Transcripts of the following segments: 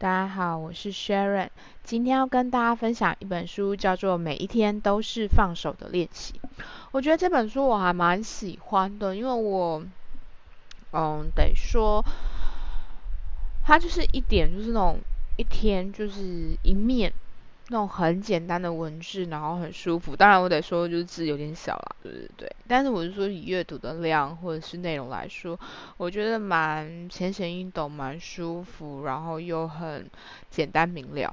大家好，我是 Sharon，今天要跟大家分享一本书，叫做《每一天都是放手的练习》。我觉得这本书我还蛮喜欢的，因为我，嗯，得说，它就是一点，就是那种一天就是一面。那种很简单的文字，然后很舒服。当然，我得说，就是字有点小啦，对对对。但是我是说，以阅读的量或者是内容来说，我觉得蛮浅显易懂，蛮舒服，然后又很简单明了。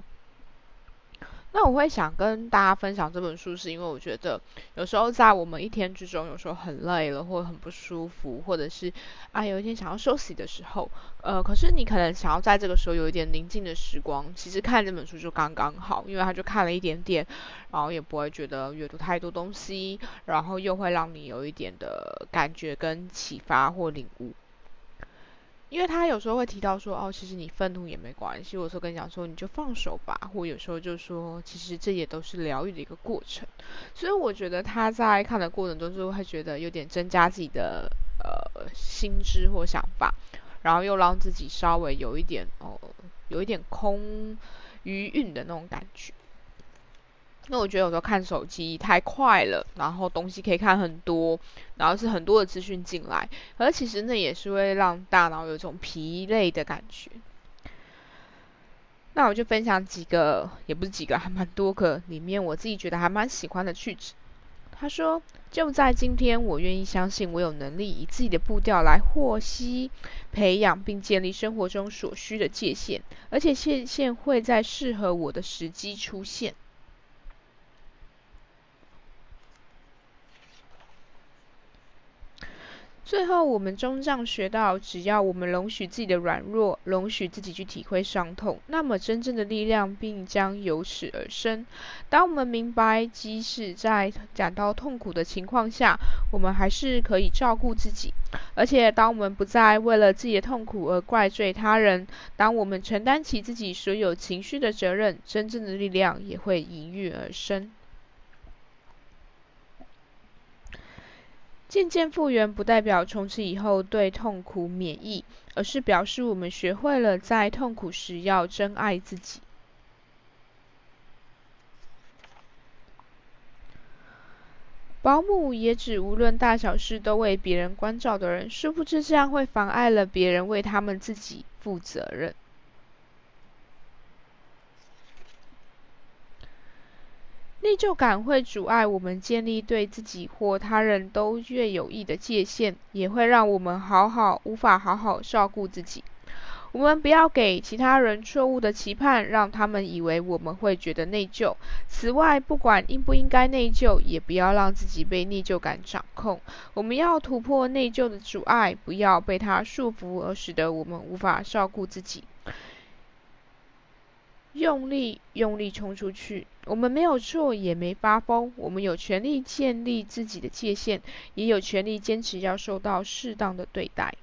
那我会想跟大家分享这本书，是因为我觉得有时候在我们一天之中，有时候很累了，或很不舒服，或者是啊有一天想要休息的时候，呃，可是你可能想要在这个时候有一点宁静的时光，其实看这本书就刚刚好，因为他就看了一点点，然后也不会觉得阅读太多东西，然后又会让你有一点的感觉跟启发或领悟。因为他有时候会提到说，哦，其实你愤怒也没关系。有时候跟你讲说，你就放手吧。或有时候就说，其实这也都是疗愈的一个过程。所以我觉得他在看的过程中，就会觉得有点增加自己的呃心知或想法，然后又让自己稍微有一点哦，有一点空余韵的那种感觉。那我觉得有时候看手机太快了，然后东西可以看很多，然后是很多的资讯进来，而其实那也是会让大脑有一种疲累的感觉。那我就分享几个，也不是几个，还蛮多个里面我自己觉得还蛮喜欢的句子。他说：“就在今天，我愿意相信我有能力以自己的步调来获悉、培养并建立生活中所需的界限，而且界限会在适合我的时机出现。”最后，我们终将学到，只要我们容许自己的软弱，容许自己去体会伤痛，那么真正的力量并将由此而生。当我们明白，即使在感到痛苦的情况下，我们还是可以照顾自己；而且，当我们不再为了自己的痛苦而怪罪他人，当我们承担起自己所有情绪的责任，真正的力量也会应运而生。渐渐复原不代表从此以后对痛苦免疫，而是表示我们学会了在痛苦时要珍爱自己。保姆也指无论大小事都为别人关照的人，殊不知这样会妨碍了别人为他们自己负责任。内疚感会阻碍我们建立对自己或他人都越有益的界限，也会让我们好好无法好好照顾自己。我们不要给其他人错误的期盼，让他们以为我们会觉得内疚。此外，不管应不应该内疚，也不要让自己被内疚感掌控。我们要突破内疚的阻碍，不要被它束缚，而使得我们无法照顾自己。用力，用力冲出去！我们没有错，也没发疯。我们有权利建立自己的界限，也有权利坚持要受到适当的对待。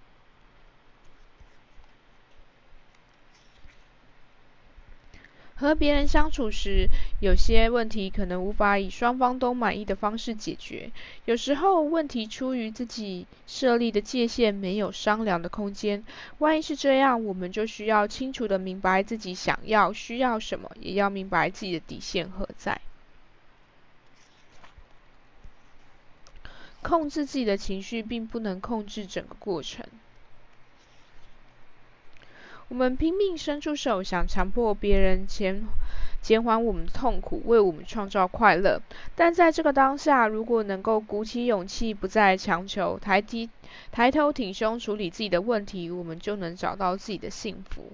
和别人相处时，有些问题可能无法以双方都满意的方式解决。有时候，问题出于自己设立的界限没有商量的空间。万一是这样，我们就需要清楚的明白自己想要、需要什么，也要明白自己的底线何在。控制自己的情绪，并不能控制整个过程。我们拼命伸出手，想强迫别人减减缓我们的痛苦，为我们创造快乐。但在这个当下，如果能够鼓起勇气，不再强求，抬低抬头挺胸处理自己的问题，我们就能找到自己的幸福。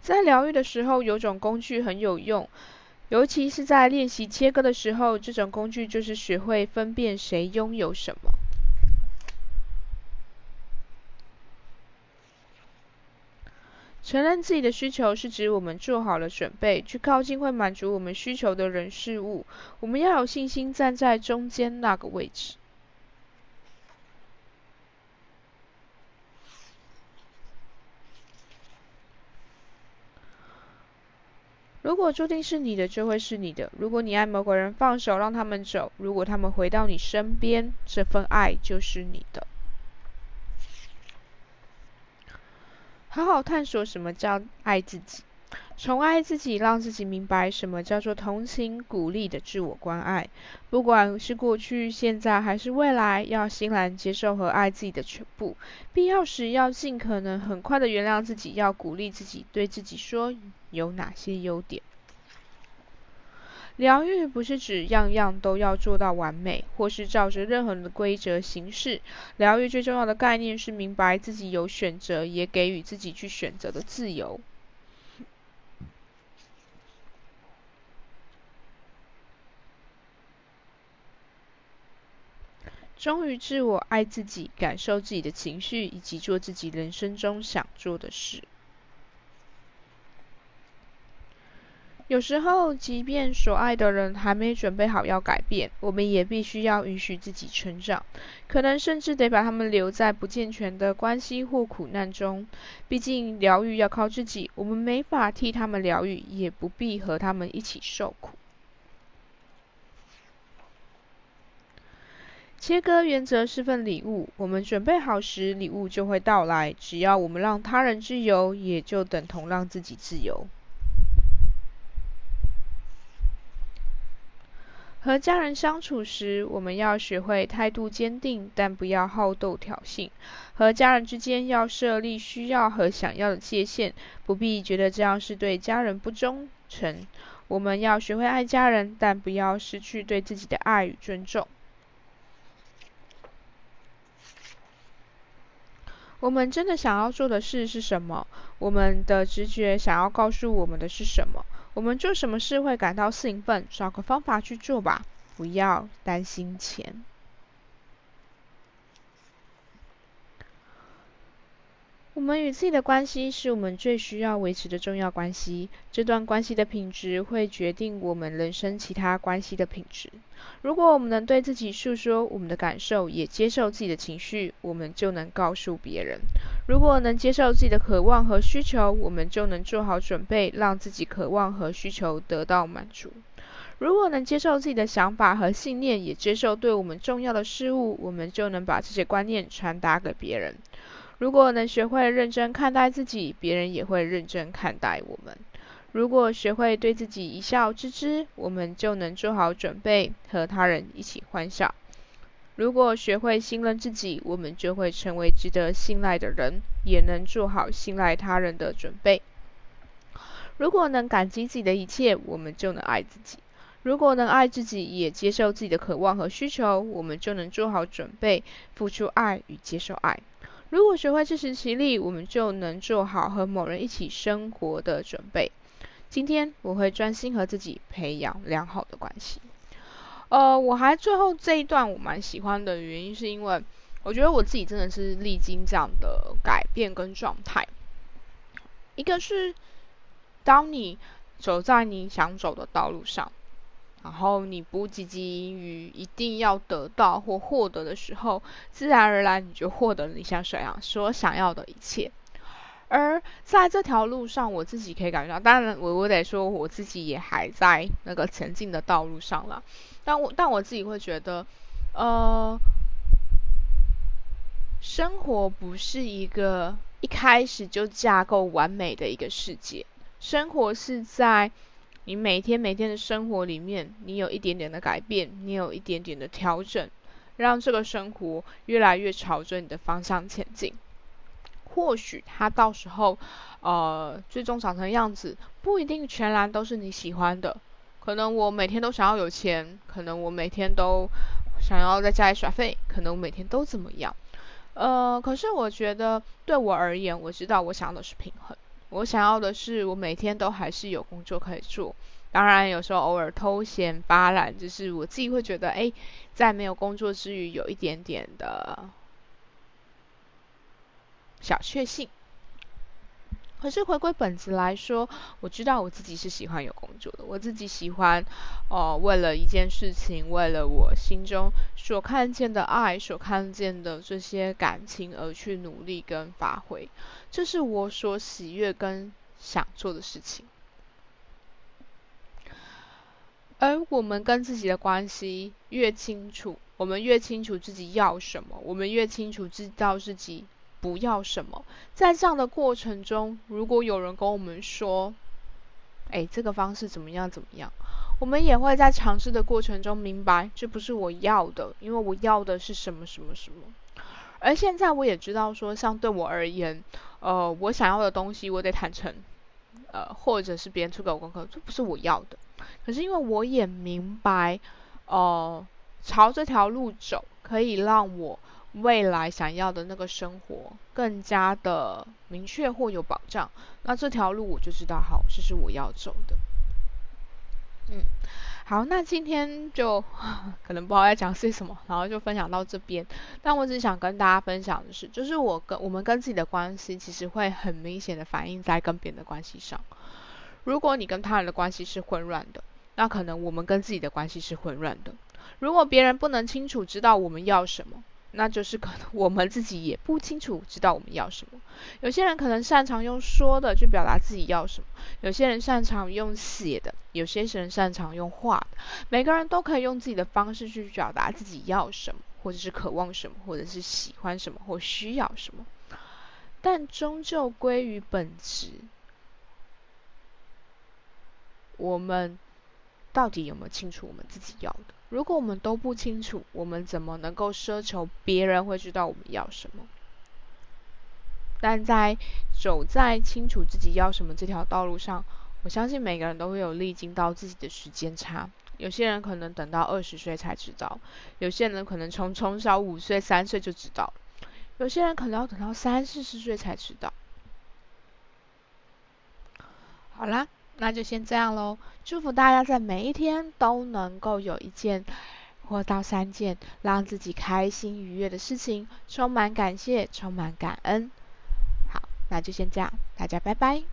在疗愈的时候，有种工具很有用。尤其是在练习切割的时候，这种工具就是学会分辨谁拥有什么。承认自己的需求是指我们做好了准备，去靠近会满足我们需求的人事物。我们要有信心站在中间那个位置。如果注定是你的，就会是你的。如果你爱某个人，放手让他们走。如果他们回到你身边，这份爱就是你的。好好探索什么叫爱自己。宠爱自己，让自己明白什么叫做同情、鼓励的自我关爱。不管是过去、现在还是未来，要欣然接受和爱自己的全部。必要时要尽可能很快的原谅自己，要鼓励自己，对自己说有哪些优点。疗愈不是指样样都要做到完美，或是照着任何人的规则行事。疗愈最重要的概念是明白自己有选择，也给予自己去选择的自由。忠于自我，爱自己，感受自己的情绪，以及做自己人生中想做的事。有时候，即便所爱的人还没准备好要改变，我们也必须要允许自己成长。可能甚至得把他们留在不健全的关系或苦难中。毕竟，疗愈要靠自己，我们没法替他们疗愈，也不必和他们一起受苦。切割原则是份礼物，我们准备好时，礼物就会到来。只要我们让他人自由，也就等同让自己自由。和家人相处时，我们要学会态度坚定，但不要好斗挑衅。和家人之间要设立需要和想要的界限，不必觉得这样是对家人不忠诚。我们要学会爱家人，但不要失去对自己的爱与尊重。我们真的想要做的事是什么？我们的直觉想要告诉我们的是什么？我们做什么事会感到兴奋？找个方法去做吧，不要担心钱。我们与自己的关系是我们最需要维持的重要关系。这段关系的品质会决定我们人生其他关系的品质。如果我们能对自己诉说我们的感受，也接受自己的情绪，我们就能告诉别人。如果能接受自己的渴望和需求，我们就能做好准备，让自己渴望和需求得到满足。如果能接受自己的想法和信念，也接受对我们重要的事物，我们就能把这些观念传达给别人。如果能学会认真看待自己，别人也会认真看待我们。如果学会对自己一笑置之，我们就能做好准备和他人一起欢笑。如果学会信任自己，我们就会成为值得信赖的人，也能做好信赖他人的准备。如果能感激自己的一切，我们就能爱自己。如果能爱自己，也接受自己的渴望和需求，我们就能做好准备，付出爱与接受爱。如果学会自食其力，我们就能做好和某人一起生活的准备。今天我会专心和自己培养良好的关系。呃，我还最后这一段我蛮喜欢的原因，是因为我觉得我自己真的是历经这样的改变跟状态。一个是当你走在你想走的道路上。然后你不汲汲于一定要得到或获得的时候，自然而然你就获得了你想想所想要的一切。而在这条路上，我自己可以感觉到，当然我我得说我自己也还在那个前进的道路上了。但我但我自己会觉得，呃，生活不是一个一开始就架构完美的一个世界，生活是在。你每天每天的生活里面，你有一点点的改变，你有一点点的调整，让这个生活越来越朝着你的方向前进。或许它到时候，呃，最终长成样子不一定全然都是你喜欢的。可能我每天都想要有钱，可能我每天都想要在家里耍废，可能我每天都怎么样。呃，可是我觉得对我而言，我知道我想要的是平衡。我想要的是，我每天都还是有工作可以做。当然，有时候偶尔偷闲发懒，就是我自己会觉得，哎，在没有工作之余，有一点点的小确幸。可是回归本质来说，我知道我自己是喜欢有工作的。我自己喜欢，哦，为了一件事情，为了我心中所看见的爱，所看见的这些感情而去努力跟发挥。这是我所喜悦跟想做的事情。而我们跟自己的关系越清楚，我们越清楚自己要什么，我们越清楚知道自己不要什么。在这样的过程中，如果有人跟我们说，哎，这个方式怎么样怎么样，我们也会在尝试的过程中明白，这不是我要的，因为我要的是什么什么什么。而现在我也知道说，像对我而言，呃，我想要的东西，我得坦诚，呃，或者是别人出给我功课，这不是我要的。可是因为我也明白，呃，朝这条路走，可以让我未来想要的那个生活更加的明确或有保障。那这条路我就知道，好，这是我要走的。嗯，好，那今天就 可能不知道在讲些什么，然后就分享到这边。但我只想跟大家分享的是，就是我跟我们跟自己的关系，其实会很明显的反映在跟别人的关系上。如果你跟他人的关系是混乱的，那可能我们跟自己的关系是混乱的。如果别人不能清楚知道我们要什么，那就是可能我们自己也不清楚知道我们要什么。有些人可能擅长用说的去表达自己要什么，有些人擅长用写的，有些人擅长用画的。每个人都可以用自己的方式去表达自己要什么，或者是渴望什么，或者是喜欢什么或需要什么。但终究归于本质。我们到底有没有清楚我们自己要的？如果我们都不清楚，我们怎么能够奢求别人会知道我们要什么？但在走在清楚自己要什么这条道路上，我相信每个人都会有历经到自己的时间差。有些人可能等到二十岁才知道，有些人可能从从小五岁、三岁就知道，有些人可能要等到三四十岁才知道。好啦。那就先这样喽，祝福大家在每一天都能够有一件或到三件让自己开心愉悦的事情，充满感谢，充满感恩。好，那就先这样，大家拜拜。